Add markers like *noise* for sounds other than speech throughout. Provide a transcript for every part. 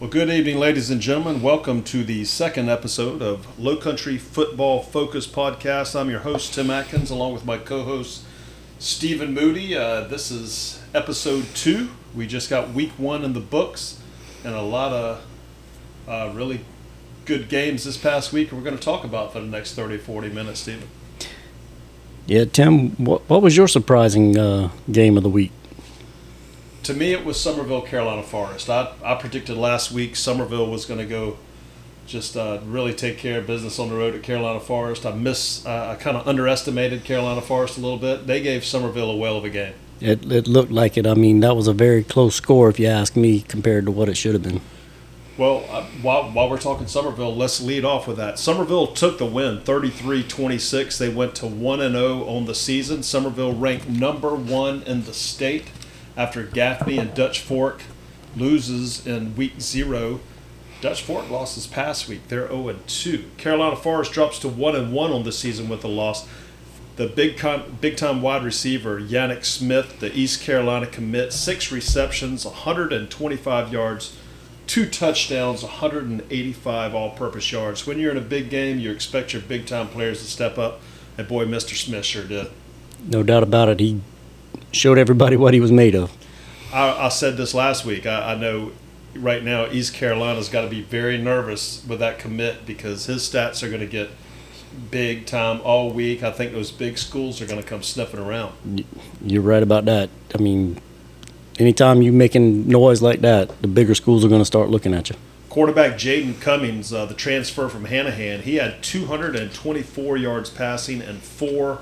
Well, good evening, ladies and gentlemen. Welcome to the second episode of Low Country Football Focus Podcast. I'm your host, Tim Atkins, along with my co host, Stephen Moody. Uh, this is episode two. We just got week one in the books and a lot of uh, really good games this past week we're going to talk about for the next 30 40 minutes, Stephen. Yeah, Tim, what, what was your surprising uh, game of the week? To me, it was Summerville, Carolina Forest. I, I predicted last week Summerville was going to go just uh, really take care of business on the road at Carolina Forest. I miss, uh, I kind of underestimated Carolina Forest a little bit. They gave Summerville a whale of a game. It, it looked like it. I mean, that was a very close score, if you ask me, compared to what it should have been. Well, uh, while, while we're talking Summerville, let's lead off with that. Summerville took the win 33 26. They went to 1 0 on the season. Summerville ranked number one in the state after Gaffney and Dutch Fork loses in week zero. Dutch Fork lost this past week. They're 0 2. Carolina Forest drops to 1 1 on the season with a loss. The big con- big time wide receiver Yannick Smith, the East Carolina commit, six receptions, 125 yards, two touchdowns, 185 all-purpose yards. When you're in a big game, you expect your big time players to step up, and boy, Mr. Smith sure did. No doubt about it. He showed everybody what he was made of. I, I said this last week. I, I know right now East Carolina's got to be very nervous with that commit because his stats are going to get big time all week. I think those big schools are going to come sniffing around. You're right about that. I mean, anytime you're making noise like that, the bigger schools are going to start looking at you. Quarterback Jaden Cummings, uh, the transfer from Hanahan, he had 224 yards passing and four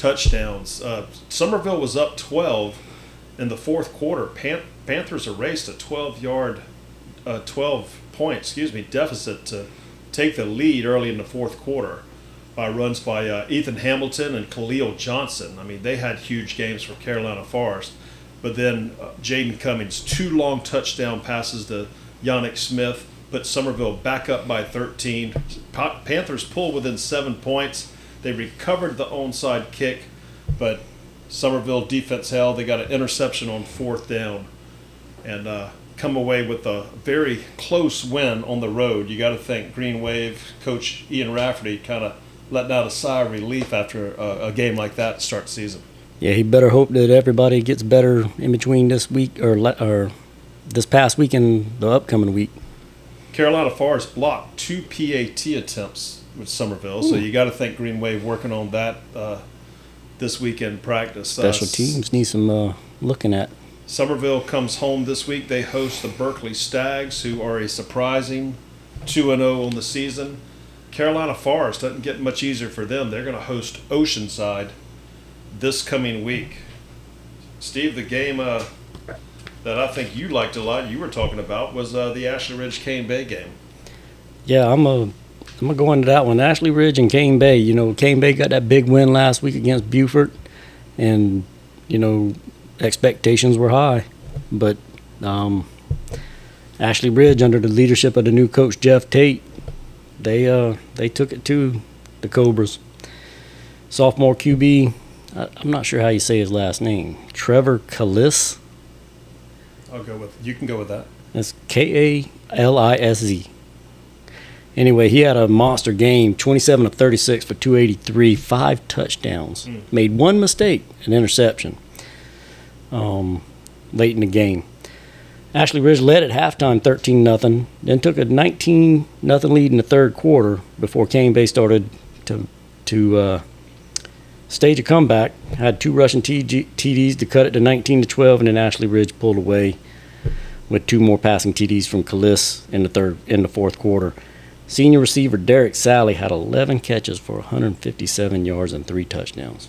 touchdowns. Uh, Summerville was up 12 in the fourth quarter. Pan- Panthers erased a 12 yard, uh, 12 point, excuse me, deficit to take the lead early in the fourth quarter by runs by uh, Ethan Hamilton and Khalil Johnson. I mean, they had huge games for Carolina Forest. But then uh, Jaden Cummings, two long touchdown passes to Yannick Smith, put Summerville back up by 13. Panthers pull within seven points. They recovered the onside kick, but Summerville defense held. They got an interception on fourth down, and uh, come away with a very close win on the road. You got to think Green Wave coach Ian Rafferty kind of letting out a sigh of relief after a, a, game like that to start season. Yeah, he better hope that everybody gets better in between this week or or this past week and the upcoming week. Carolina Forest blocked two PAT attempts with Summerville. So you got to think Green Wave working on that uh, this weekend practice. Uh, Special uh, teams need some uh, looking at. Summerville comes home this week. They host the Berkeley Stags, who are a surprising 2 0 on the season. Carolina Forest doesn't get much easier for them. They're going to host Oceanside this coming week. Steve, the game uh, that I think you liked a lot, you were talking about, was uh, the Ashley Ridge Cane Bay game. Yeah, I'm a I'm gonna go into that one. Ashley Ridge and Cane Bay. You know, Cane Bay got that big win last week against Beaufort, and you know, expectations were high, but um, Ashley Ridge, under the leadership of the new coach Jeff Tate, they uh, they took it to the Cobras. Sophomore QB, I, I'm not sure how you say his last name. Trevor Kalisz. I'll go with you. Can go with that. That's K A L I S Z. Anyway, he had a monster game 27 to 36 for 283, five touchdowns. Mm. Made one mistake, an interception, um, late in the game. Ashley Ridge led at halftime 13 nothing, then took a 19 nothing lead in the third quarter before Cane Bay started to to uh, stage a comeback. Had two rushing TDs to cut it to 19 to 12, and then Ashley Ridge pulled away with two more passing TDs from Kalisz in the third in the fourth quarter. Senior receiver Derek Sally had 11 catches for 157 yards and three touchdowns.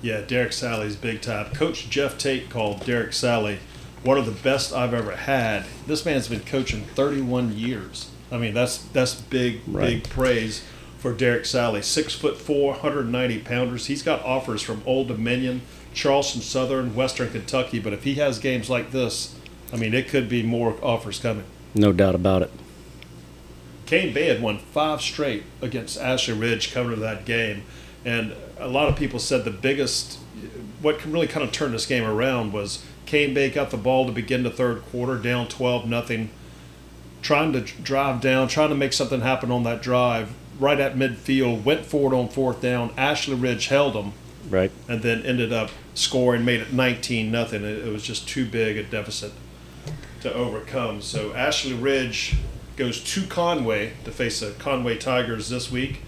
Yeah, Derek Sally's big time. Coach Jeff Tate called Derek Sally one of the best I've ever had. This man's been coaching 31 years. I mean, that's that's big, right. big praise for Derek Sally. Six foot four, 190 pounders. He's got offers from Old Dominion, Charleston Southern, Western Kentucky. But if he has games like this, I mean, it could be more offers coming. No doubt about it. Cane Bay had won five straight against Ashley Ridge coming to that game. And a lot of people said the biggest, what really kind of turned this game around was Cane Bay got the ball to begin the third quarter, down 12 nothing. trying to drive down, trying to make something happen on that drive. Right at midfield, went forward on fourth down. Ashley Ridge held them, Right. and then ended up scoring, made it 19 nothing. It was just too big a deficit to overcome. So Ashley Ridge goes to Conway to face the Conway Tigers this week,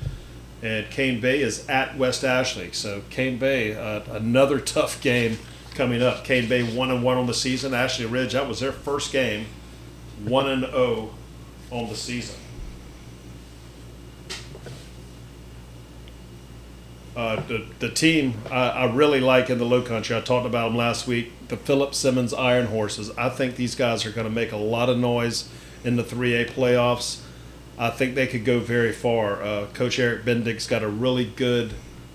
and Cane Bay is at West Ashley. So Cane Bay, uh, another *laughs* tough game coming up. Cane Bay one and one on the season. Ashley Ridge, that was their first game, one and zero on the season. Uh, the, the team I, I really like in the low country, I talked about them last week, the Philip Simmons Iron Horses. I think these guys are going to make a lot of noise in the 3A playoffs. I think they could go very far. Uh, Coach Eric Bendig's got a really good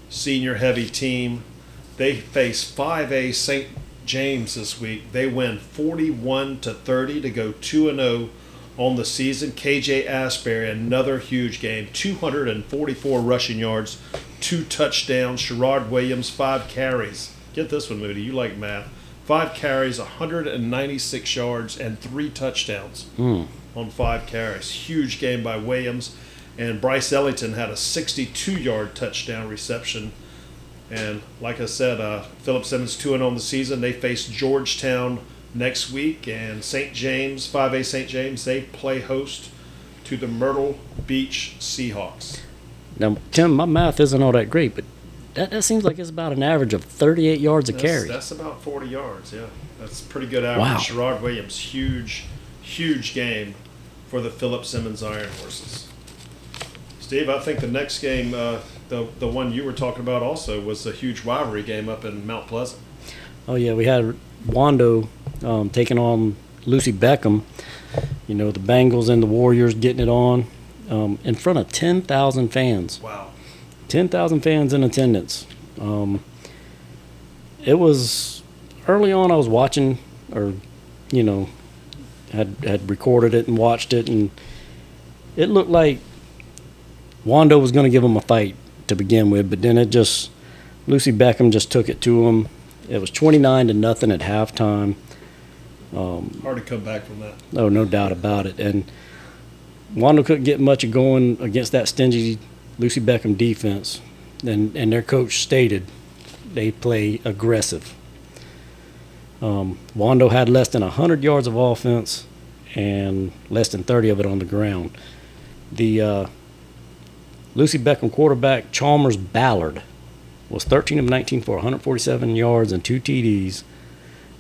senior heavy team. They face 5A St. James this week. They win 41 to 30 to go 2 and 0 on the season. KJ Asbury, another huge game, 244 rushing yards, two touchdowns. Sherrod Williams, five carries. Get this one, Moody. You like math. Five carries, 196 yards, and three touchdowns Mm. on five carries. Huge game by Williams. And Bryce Ellington had a 62 yard touchdown reception. And like I said, uh, Philip Simmons 2 0 on the season. They face Georgetown next week. And St. James, 5A St. James, they play host to the Myrtle Beach Seahawks. Now, Tim, my math isn't all that great, but that, that seems like it's about an average of 38 yards a That's, carry. that's about 40 yards, yeah. That's pretty good average. Wow. Sherrod Williams, huge, huge game for the Philip Simmons Iron Horses. Steve, I think the next game, uh, the, the one you were talking about also, was a huge rivalry game up in Mount Pleasant. Oh yeah, we had Wando um, taking on Lucy Beckham. You know the Bengals and the Warriors getting it on um, in front of ten thousand fans. Wow. Ten thousand fans in attendance. Um, it was early on. I was watching, or you know, had had recorded it and watched it, and it looked like Wando was going to give him a fight to begin with, but then it just Lucy Beckham just took it to him. It was twenty nine to nothing at halftime. Um, Hard to come back from that. Oh, no doubt about it. And Wando couldn't get much of going against that stingy Lucy Beckham defense. And, and their coach stated they play aggressive. Um, Wando had less than 100 yards of offense and less than 30 of it on the ground. The uh, Lucy Beckham quarterback, Chalmers Ballard, was 13 of 19 for 147 yards and two TDs.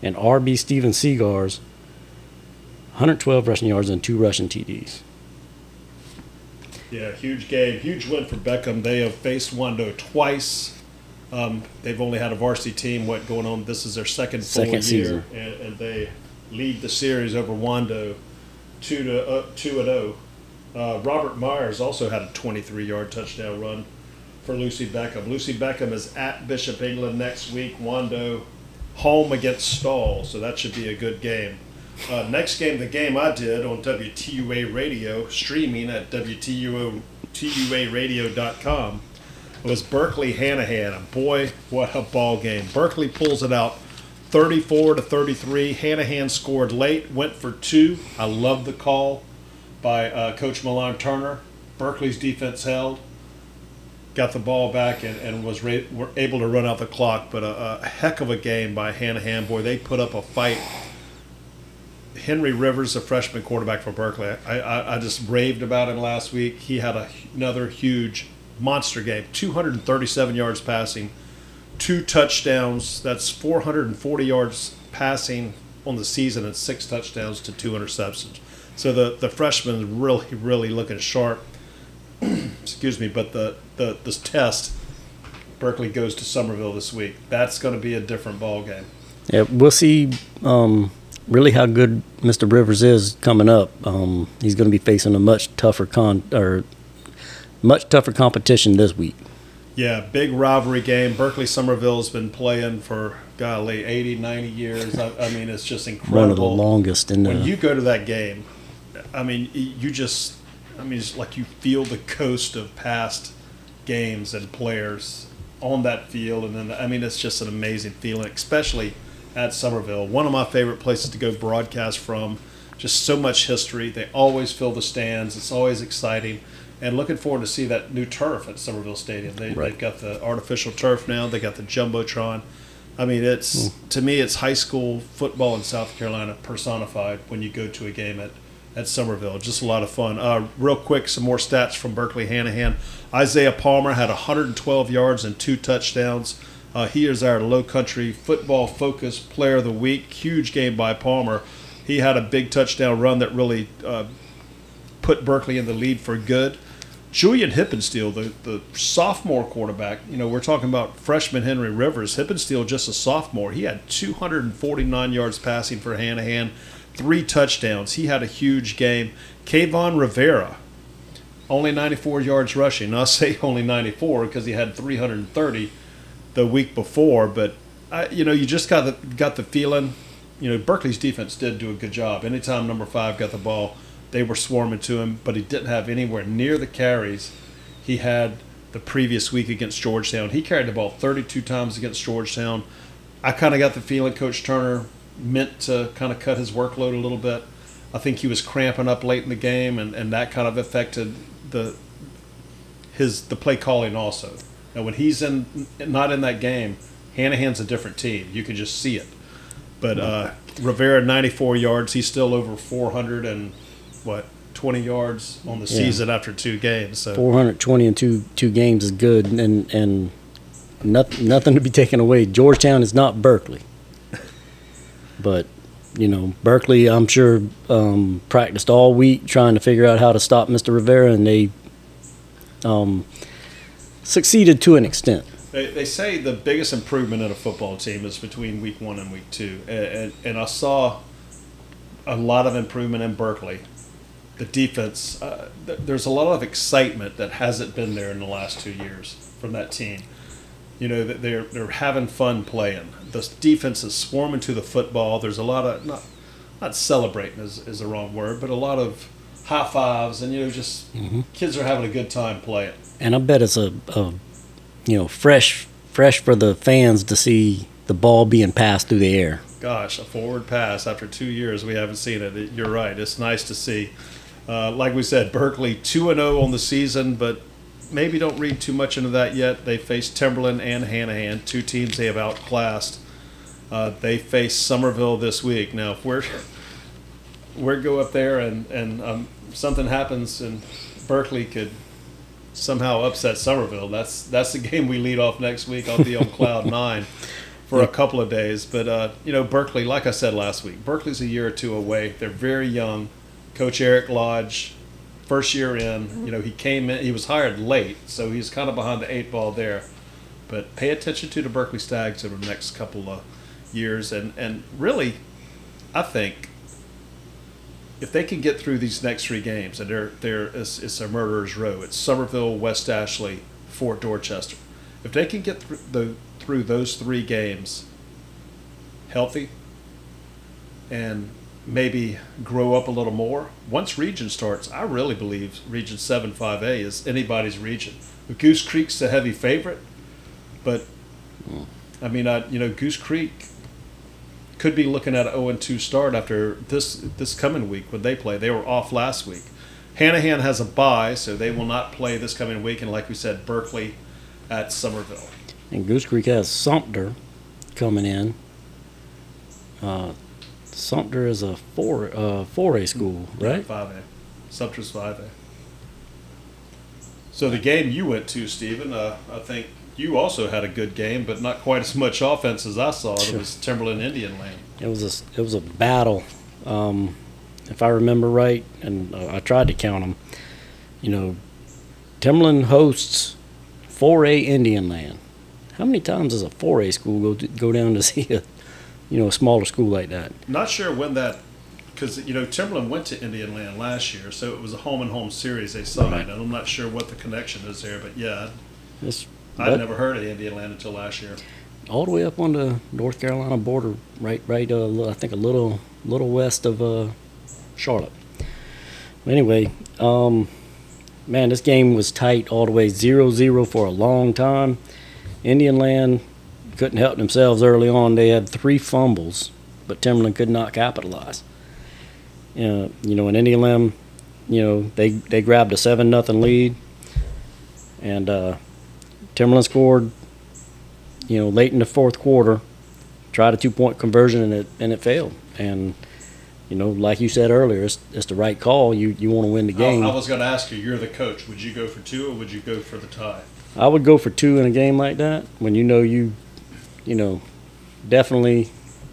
And RB Steven Seagars, 112 rushing yards and two rushing TDs. Yeah, huge game, huge win for Beckham. They have faced Wando twice. Um, they've only had a varsity team. What going on? This is their second full Second year, and, and they lead the series over Wando, two to uh, two and zero. Uh, Robert Myers also had a 23-yard touchdown run for Lucy Beckham. Lucy Beckham is at Bishop England next week. Wando home against Stall, so that should be a good game. Uh, next game, the game I did on WTUA Radio, streaming at WTUARadio.com, was Berkeley Hanahan. And boy, what a ball game. Berkeley pulls it out 34 to 33. Hanahan scored late, went for two. I love the call by uh, Coach Milan Turner. Berkeley's defense held, got the ball back, and, and was ra- able to run out the clock. But a, a heck of a game by Hanahan. Boy, they put up a fight. Henry Rivers, a freshman quarterback for Berkeley, I, I, I just raved about him last week. He had a, another huge monster game 237 yards passing, two touchdowns. That's 440 yards passing on the season and six touchdowns to two interceptions. So the, the freshman is really, really looking sharp. *clears throat* Excuse me, but the, the this test, Berkeley goes to Summerville this week. That's going to be a different ball game. Yeah, we'll see um, really how good Mr. Rivers is coming up. Um, he's going to be facing a much tougher con or much tougher competition this week. Yeah, big rivalry game. Berkeley Summerville's been playing for golly 80, 90 years. I, I mean, it's just incredible. One of the longest in the. when you go to that game, I mean, you just, I mean, it's like you feel the coast of past games and players on that field, and then I mean, it's just an amazing feeling, especially at Summerville. One of my favorite places to go broadcast from. just so much history. They always fill the stands. It's always exciting. And looking forward to see that new turf at Summerville Stadium. They, Right. They've got the artificial turf now. They got the jumbotron. I mean, it's to me, it's high school football in South Carolina personified when you go to a game at at Summerville. Just a lot of fun. Uh, real quick, some more stats from Berkeley Hanahan. Isaiah Palmer had 112 yards and two touchdowns. Uh, he is our low country football focused player of the week. Huge game by Palmer. He had a big touchdown run that really uh, put Berkeley in the lead for good. Julian Hippensteel, the, the sophomore quarterback, you know, we're talking about freshman Henry Rivers. Hippensteel, just a sophomore, he had 249 yards passing for Hanahan, three touchdowns. He had a huge game. Kayvon Rivera, only 94 yards rushing. I say only 94 because he had 330 the week before, but I, you know, you just got the got the feeling. You know, Berkeley's defense did do a good job. Anytime number five got the ball, they were swarming to him, but he didn't have anywhere near the carries he had the previous week against Georgetown. He carried the ball 32 times against Georgetown. I kind of got the feeling Coach Turner meant to kind of cut his workload a little bit. I think he was cramping up late in the game, and, and that kind of affected the his the play calling also. Now when he's in not in that game, Hanahan's a different team. You can just see it. But uh, Rivera 94 yards. He's still over 400 and what 20 yards on the Yeah. season after two games. So 420 in two two games is good, and and nothing nothing to be taken away. Georgetown is not Berkeley, but you know Berkeley, I'm sure um, practiced all week trying to figure out how to stop Mr. Rivera, and they um, succeeded to an extent. They, they say the biggest improvement in a football team is between week one and week two, and, and, and I saw a lot of improvement in Berkeley. The defense, uh, th- there's a lot of excitement that hasn't been there in the last two years from that team. You know that they're they're having fun playing. The defense is swarming to the football. There's a lot of not not celebrating is, is the wrong word, but a lot of high fives and you know just kids are having a good time playing. And I bet it's a, a you know fresh fresh for the fans to see the ball being passed through the air. Gosh, a forward pass after two years, we haven't seen it. You're right. It's nice to see. Uh, like we said, Berkeley 2 and 0 on the season, but maybe don't read too much into that yet. They face Timberland and Hanahan, two teams they have outclassed. Uh, they face Summerville this week. Now, if we're we go up there and and um, something happens and Berkeley could somehow upset Summerville, that's that's the *laughs* game we lead off next week. I'll be on cloud *laughs* nine for a couple of days. But uh, you know, Berkeley, like I said last week, Berkeley's a year or two away. They're very young. Coach Eric Lodge, first year in, you know, he came in. He was hired late, so he's kind of behind the eight ball there. But pay attention to the Berkeley Stags over the next couple of years, and and really, I think if they can get through these next three games, and they're they're it's, it's a murderer's row. It's Summerville, West Ashley, Fort Dorchester. If they can get through the through those three games healthy and maybe grow up a little more. Once region starts, I really believe Region 7 5A is anybody's region. Goose Creek's a heavy favorite, but I mean, I, you know, Goose Creek could be looking at an 0 2 start after this this coming week when they play. They were off last week. Hanahan has a bye, so they will not play this coming week. And like we said, Berkeley at Summerville. And Goose Creek has Sumter coming in. Uh, Sumter is a four uh, four A school, right? Five A. Sumter's five A. So the game you went to, Stephen, uh, I think you also had a good game, but not quite as much offense as I saw. It was Timberland Indian Land. It was a it was a battle, um, if I remember right, and I tried to count them. You know, Timberland hosts four A Indian Land. How many times does a four A school go to, go down to *laughs* see a you know a smaller school like that? Not sure when that, because you know Timberland went to Indian Land last year, so it was a home and home series they signed, Right. and I'm not sure what the connection is there. But yeah, It's I'd but never heard of Indian Land until last year. all the way up on the North Carolina border, right, right. Uh, I think a little, little west of uh, Charlotte. Anyway, um, man, this game was tight all the way 0-0 for a long time. Indian Land couldn't help themselves early on. They had three fumbles, but Timberland could not capitalize. Uh, you know, in Indian land, you know, they, they grabbed a 7 nothing lead. And uh, Timberland scored, you know, late in the fourth quarter, tried a two point conversion, and it, and it failed. And, you know, like you said earlier, it's, it's the right call. You, you want to win the game. I, I was going to ask you, you're the coach. Would you go for two or would you go for the tie? I would go for two in a game like that when you know you, you know, definitely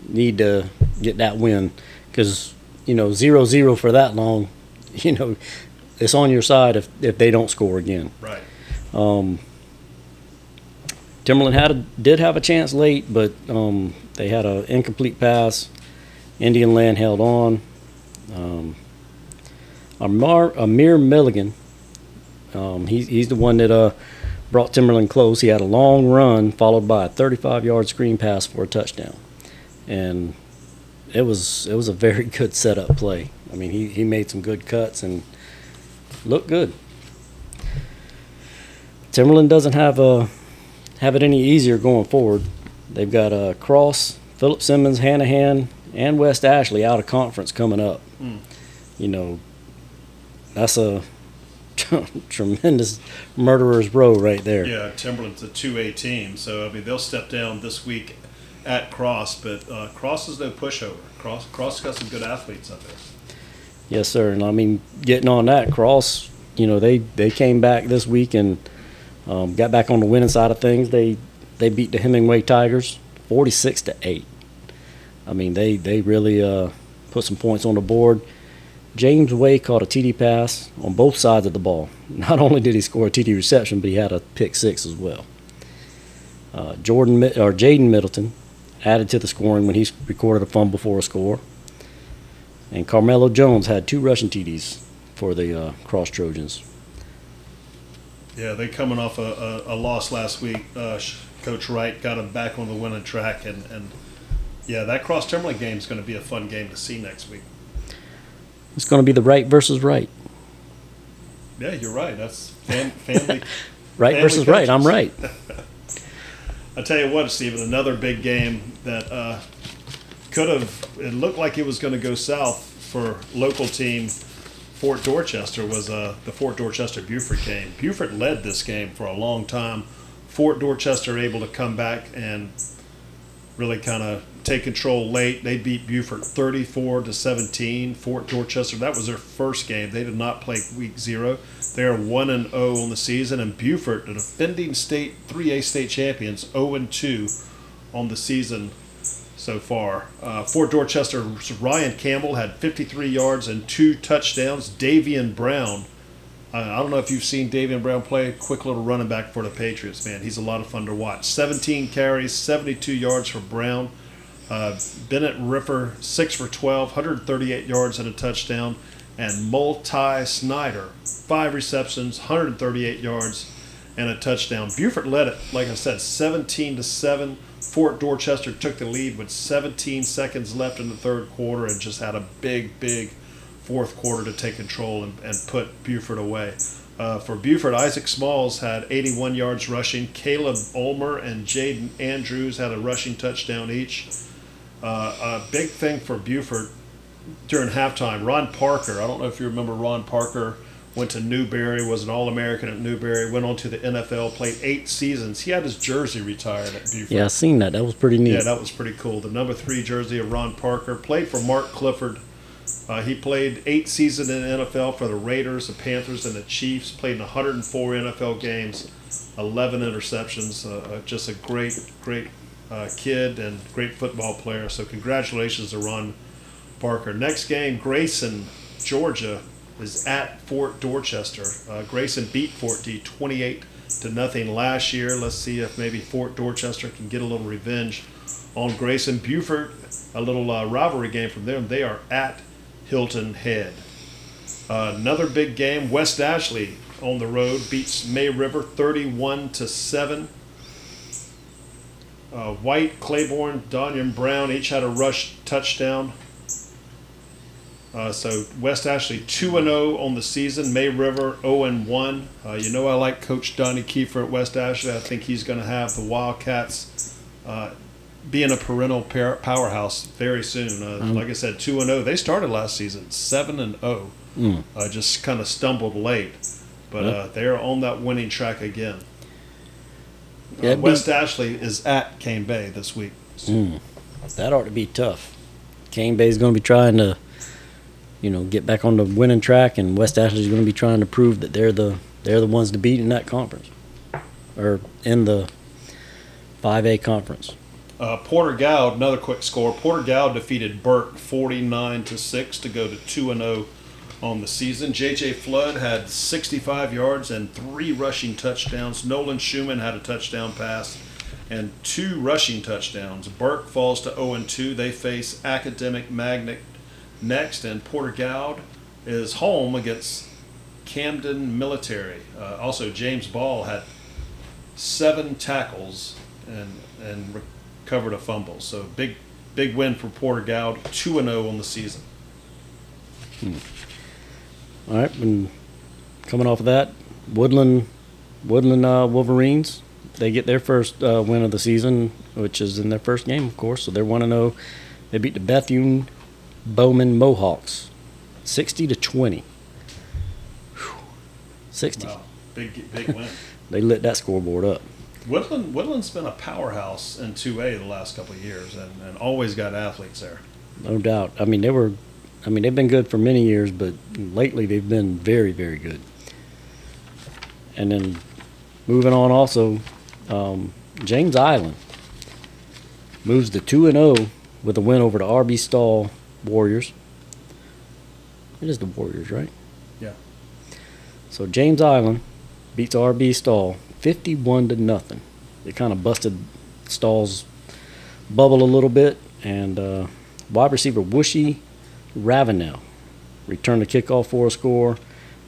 need to get that win because you know zero zero for that long, *laughs* you know, it's on your side if if they don't score again. Right. Um, Timberland had a, did have a chance late, but um, they had an incomplete pass. Indian Land held on. Um, Amar, Amir Milligan, um, he's, he's the one that uh, brought Timberland close. He had a long run followed by a 35-yard screen pass for a touchdown, and it was it was a very *laughs* good setup play. I mean, he, he made some good cuts and looked good. Timberland doesn't have a have it any easier going forward. They've got uh, Cross, Philip Simmons, Hanahan, and West Ashley out of conference coming up. Mm. You know, that's a *laughs* tremendous murderer's row right there. Yeah, Timberland's a 2A team, so I mean they'll step down this week at Cross, but uh, Cross is no pushover. Cross Cross got some good athletes up there. Yes, sir. And I mean, getting on that Cross, you know, they they came back this week and um, got back on the winning side of things. They they beat the Hemingway Tigers, forty six to eight. I mean, they they really uh, put some points on the board. James Way caught a TD pass on both sides of the ball. *laughs* Not only did he score a TD reception, but he had a pick six as well. Uh, Jordan or Jaden Middleton added to the scoring when he recorded a fumble for a score. And Carmelo Jones had two rushing TDs for the uh, Cross Trojans. Yeah, they coming off a, a, a loss last week. Uh, Coach Wright got them back on the winning track, and, and yeah, that Cross Timberland game is going to be a fun game to see next week. It's going to be the right versus right. Yeah, you're right. That's fam- family. *laughs* right family versus coaches. right. I'm right. *laughs* I tell you what, Stephen, another big game that uh, could have. It looked like it was going to go south for local team Fort Dorchester was uh, the Fort Dorchester Beaufort game. Beaufort led this game for a long time. Fort Dorchester able to come back and really kind of take control late. They beat Beaufort 34 to 17. Fort Dorchester, that was their first game. They did not play week zero. They are 1 and 0 on the season. And Beaufort, the defending state 3A state champions, 0 and 2 on the season so far. Uh, Fort Dorchester's Ryan Campbell had 53 yards and two touchdowns. Davian Brown, I don't know if you've seen Davian Brown play, quick little running back for the Patriots, man. He's a lot of fun to watch. 17 carries, 72 yards for Brown. Uh, Bennett Ripper, 6 for 12, 138 yards and a touchdown. And Multi Snyder, 5 receptions, 138 yards and a touchdown. Beaufort led it, like I said, 17 to 7. Fort Dorchester took the lead with 17 seconds left in the third quarter and just had a big, big fourth quarter to take control and, and put Beaufort away. Uh, for Beaufort, Isaac Smalls had 81 yards rushing. Caleb Ulmer and Jaden Andrews had a rushing touchdown each. Uh, a big thing for Beaufort during halftime, Ron Parker. I don't know if you remember Ron Parker went to Newberry, was an All American at Newberry, went on to the NFL, played eight seasons. He had his jersey retired at Beaufort. Yeah, I seen that. That was pretty neat. Yeah, that was pretty cool. The number three jersey of Ron Parker played for Mark Clifford. Uh, he played eight seasons in the NFL for the Raiders, the Panthers, and the Chiefs. Played in 104 NFL games, 11 interceptions. Uh, just a great, great uh, kid and great football player. So congratulations to Ron Parker. Next game, Grayson, Georgia is at Fort Dorchester. Uh, Grayson beat Fort D 28 to nothing last year. Let's see if maybe Fort Dorchester can get a little revenge on Grayson. Beaufort. a little uh, rivalry game from them. They are at Hilton Head. Uh, another big game. West Ashley on the road beats May River 31 to seven. Uh, White, Claiborne, Donyon Brown each had a rush touchdown. Uh, so West Ashley two and zero on the season. May River zero and one. Uh, you know I like Coach Donnie Kiefer at West Ashley. I think he's going to have the Wildcats uh, being a perennial par- powerhouse very soon. Uh, Um, like I said, two and zero. They started last season seven and zero. Mm. Uh, just kind of stumbled late, but Yep. uh, they're on that winning track again. Yeah, West be- Ashley is at Cane Bay this week. Mm. That ought to be tough. Cane Bay's going to be trying to, you know, get back on the winning track, and West Ashley's going to be trying to prove that they're the they're the ones to beat in that conference, or in the 5A conference. Uh, Porter-Gaud, another quick score. Porter-Gaud defeated Burke 49 to 6 to go to 2 and 0 on the season. JJ Flood had 65 yards and three rushing touchdowns. Nolan Schumann had a touchdown pass and two rushing touchdowns. Burke falls to 0 and 2. They face Academic Magnet next, and Porter-Gaud is home against Camden Military. Uh, also, James Ball had seven tackles and and recovered a fumble. So big big win for Porter-Gaud, two and zero on the season. All right, and coming off of that, Woodland Woodland uh, Wolverines they get their first uh, win of the season, which is in their first game, of course. So they're one and zero. They beat the Bethune Bowman Mohawks, sixty to twenty. Whew. Sixty. Wow, big big win. *laughs* They lit that scoreboard up. Woodland Woodland's been a powerhouse in two A the last couple of years, and, and always got athletes there. No doubt. I mean, they were. I mean, they've been good for many years, but lately they've been very, very good. And then moving on, also, um, James Island moves to two and zero with a win over the RB Stall Warriors. It is the Warriors, right? Yeah. So James Island beats RB Stall fifty-one to nothing. It kind of busted Stall's bubble a little bit, and uh, wide receiver Whooshy Ravenel returned the kickoff for a score.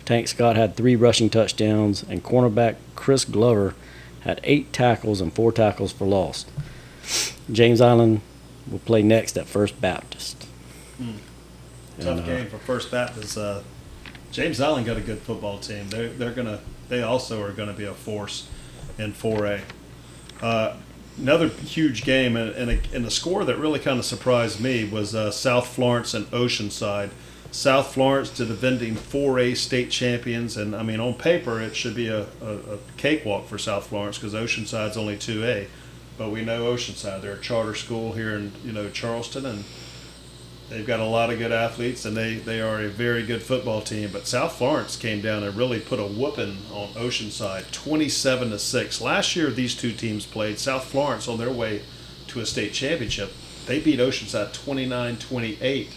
Tank Scott had three rushing touchdowns, and cornerback Chris Glover had eight tackles and four tackles for loss. James Island will play next at First Baptist. Tough And, uh, game for First Baptist. Uh, James Island got a good football team. They're they're gonna they also are gonna be a force in 4A. Uh, another huge game and and a, and a score that really kind of surprised me was uh, South Florence and Oceanside. South Florence, the defending 4A state champions, and I mean on paper it should be a, a, a cakewalk for South Florence because Oceanside's only 2A, but we know Oceanside. They're a charter school here in you know Charleston and they've got a lot of good athletes and they, they are a very good football team. But South Florence came down and really put a whooping on Oceanside, 27 to 6. Last year, these two teams played. South Florence on their way to a state championship. They beat Oceanside 29 28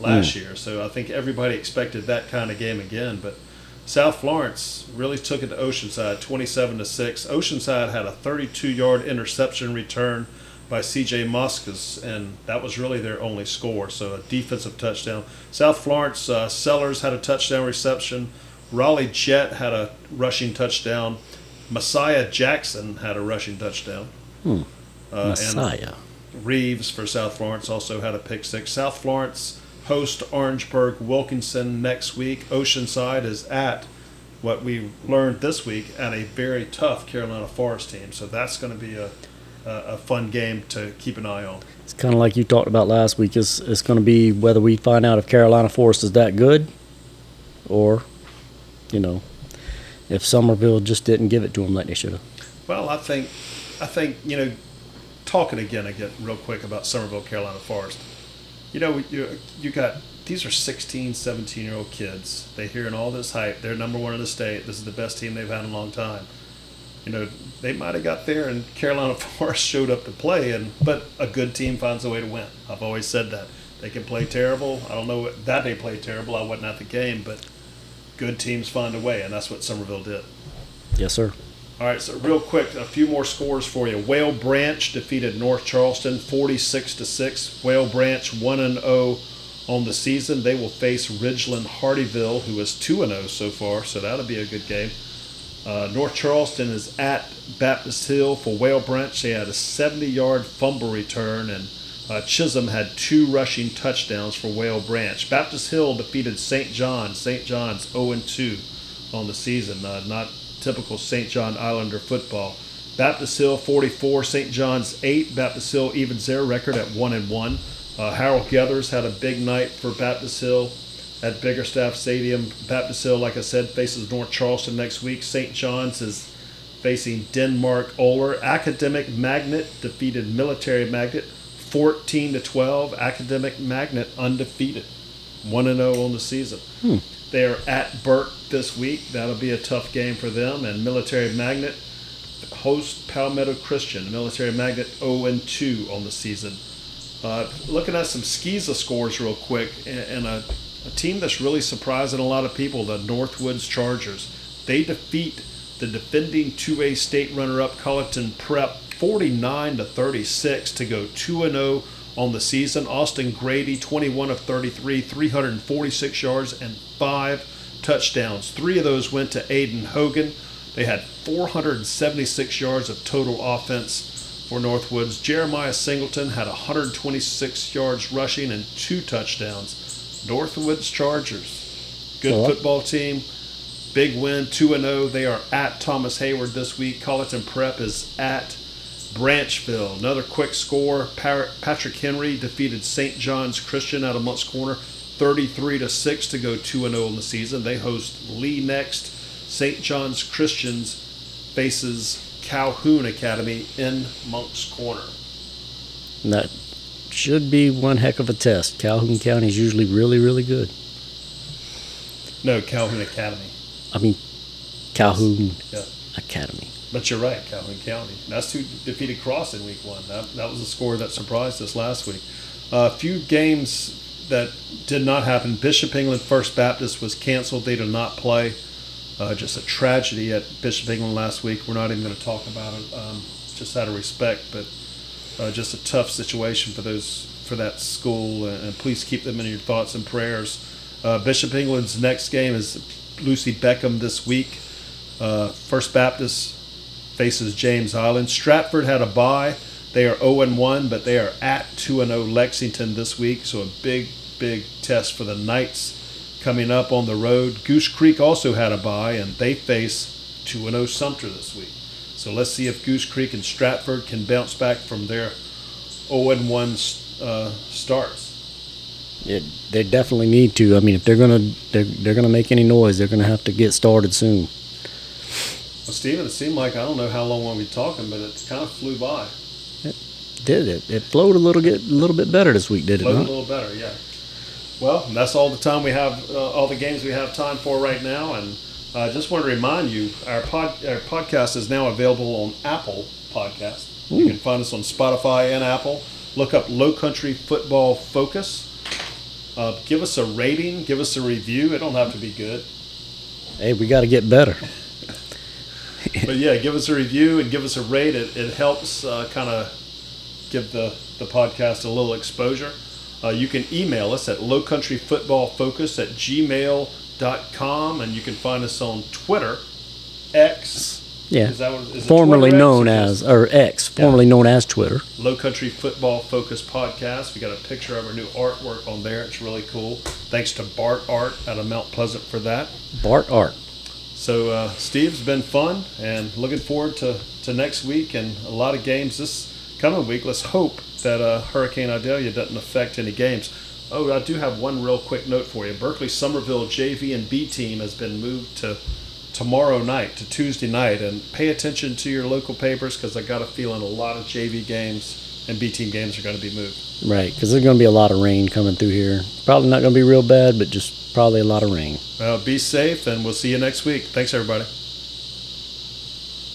last hmm. year. So I think everybody expected that kind of game again. But South Florence really took it to Oceanside 27 to 6. Oceanside had a 32 yard interception return by CJ Moscas, and that was really their only score. So a defensive touchdown. South Florence uh, Sellers had a touchdown reception. Raleigh Jet had a rushing touchdown. Messiah Jackson had a rushing touchdown. Hmm. Uh, and Messiah. Reeves for South Florence also had a pick six. South Florence host Orangeburg Wilkinson next week. Oceanside is at what we learned this week at a very tough Carolina Forest team. So that's going to be a, a, fun game to keep an eye on. It's kind of like you talked about last week. It's, it's going to be whether we find out if Carolina Forest is that good or, you know, if Summerville just didn't give it to them like they should have. Well, I think, I think you know, talking again again real quick about Summerville Carolina Forest. You know, you you got these are 16, 17 year old kids. They hearing all this hype. They're number one in the state. This is the best team they've had in a long time. You know, they might have got there and Carolina *laughs* Forest showed up to play, and but a good team finds a way to win. I've always said that. They can play terrible. I don't know that they played terrible. I wasn't at the game, but good teams find a way, and that's what Summerville did. Yes, sir. All right, so real quick, a few more scores for you. Whale Branch defeated North Charleston 46 to 6. Whale Branch 1 and 0 on the season. They will face Ridgeland Hardeeville, who is 2 and 0 so far, so that'll be a good game. Uh, North Charleston is at Baptist Hill for Whale Branch. They had a 70 yard fumble return, and uh, Chisholm had two rushing touchdowns for Whale Branch. Baptist Hill defeated St. John. St. John's 0 2 on the season. Uh, not typical St. John Islander football. Baptist Hill 44, St. John's 8. Baptist Hill evens their record at 1 and 1. Uh, Harold Geathers had a big night for Baptist Hill at Biggerstaff Stadium. Baptist Hill, like I said, faces North Charleston next week. St. John's is facing Denmark Olar. Academic Magnet defeated Military Magnet 14 to 12. Academic Magnet undefeated, 1 and 0 on the season. Hmm. They are at Burke this week. That'll be a tough game for them. And Military Magnet host Palmetto Christian. Military Magnet 0 and 2 on the season. Uh, looking at some SCISA scores real quick, and, and a, a team that's really surprising a lot of people, the Northwoods Chargers. They defeat the defending 2A state runner-up Colleton Prep 49 to 36 to go 2 and 0 on the season. Austin Grady 21 of 33, 346 yards and 5 touchdowns. 3 of those went to Aiden Hogan. They had 476 yards of total offense for Northwoods. Jeremiah Singleton had 126 yards rushing and 2 touchdowns. Northwoods Chargers. Good football team. Big win, 2 and 0. They are at Thomas Heyward this week. Colleton Prep is at Branchville. Another quick score. Patrick Henry defeated St. John's Christian out of Moncks Corner 33 to 6 to go 2 and 0 in the season. They host Lee next. St. John's Christians faces Calhoun Academy in Moncks Corner. And that should be one heck of a test. Calhoun County is usually really, really good. No, Calhoun Academy. I mean, Calhoun Yeah. Academy. But you're right, Calhoun County. That's who defeated Cross in week one. That, that was a score that surprised us last week. A few games that did not happen. Bishop England First Baptist was canceled. They did not play. Uh, just a tragedy at Bishop England last week. We're not even going to talk about it, um, just out of respect, but uh, just a tough situation for those for that school. And, and please keep them in your thoughts and prayers. Uh, Bishop England's next game is Lucy Beckham this week. Uh, First Baptist faces James Island. Stratford had a bye. They are 0 and 1, but they are at 2 and 0 Lexington this week. So a big, big test for the Knights coming up on the road. Goose Creek also had a bye, and they face 2 and 0 Sumter this week. So let's see if Goose Creek and Stratford can bounce back from their 0 and 1 uh, starts. It, they definitely need to. I mean, if they're gonna they're, they're gonna make any noise, they're gonna have to get started soon. Well, Steven, it seemed like I don't know how long we'll be talking, but it kind of flew by. It did it? It flowed a little get a little bit better this week, did it Flowed a not? little better, yeah. Well, that's all the time we have, uh, all the games we have time for right now. And I uh, just want to remind you, our, pod, our podcast is now available on Apple Podcast. You can find us on Spotify and Apple. Look up Low Country Football Focus. Uh, give us a rating, give us a review. It don't have to be good. Hey, we got to get better. *laughs* but yeah, give us a review and give us a rate. It, it helps uh, kind of give the, the podcast a little exposure. Uh, you can email us at lowcountryfootballfocus at gmail.com and you can find us on Twitter, X. Yeah. Is that what, is Formerly known as or X, formerly known as Twitter. Low Country Football Focus Podcast. We got a picture of our new artwork on there. It's really cool. Thanks to Bart Art out of Mount Pleasant for that. Bart Art. So, uh, Steve's been fun and looking forward to, to next week and a lot of games this coming week. Let's hope that uh, Hurricane Idalia doesn't affect any games. Oh, I do have one real quick note for you. Berkeley Summerville JV and B team has been moved to tomorrow night, to Tuesday night. And pay attention to your local papers because I got a feeling a lot of JV games and B team games are going to be moved. Right, because there's going to be a lot of rain coming through here. Probably not going to be real bad, but just probably a lot of rain. Well, be safe and we'll see you next week. Thanks, everybody.